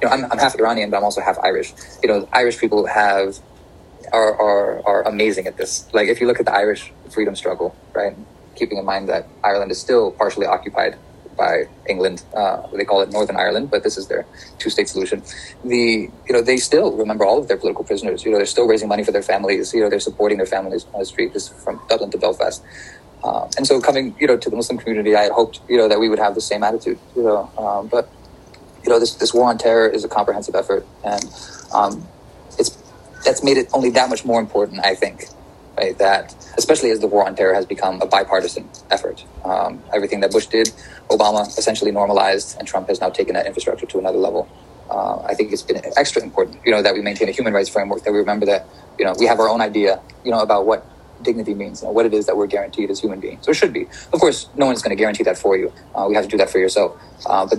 you know, I'm, I'm half Iranian, but I'm also half Irish. You know, Irish people have are, are are amazing at this. Like if you look at the Irish freedom struggle, right? Keeping in mind that Ireland is still partially occupied by England. Uh, they call it Northern Ireland, but this is their two-state solution. The you know they still remember all of their political prisoners. You know they're still raising money for their families. You know they're supporting their families on the street. This is from Dublin to Belfast. Uh, and so coming, you know, to the Muslim community, I had hoped, you know, that we would have the same attitude, you know. Um, but, you know, this, this war on terror is a comprehensive effort, and um, it's that's made it only that much more important, I think, right? That especially as the war on terror has become a bipartisan effort. Um, everything that Bush did, Obama essentially normalized, and Trump has now taken that infrastructure to another level. Uh, I think it's been extra important, you know, that we maintain a human rights framework, that we remember that, you know, we have our own idea, you know, about what dignity means, you know, what it is that we're guaranteed as human beings. It should be. Of course, no one's going to guarantee that for you. Uh, we have to do that for yourself. Uh, but this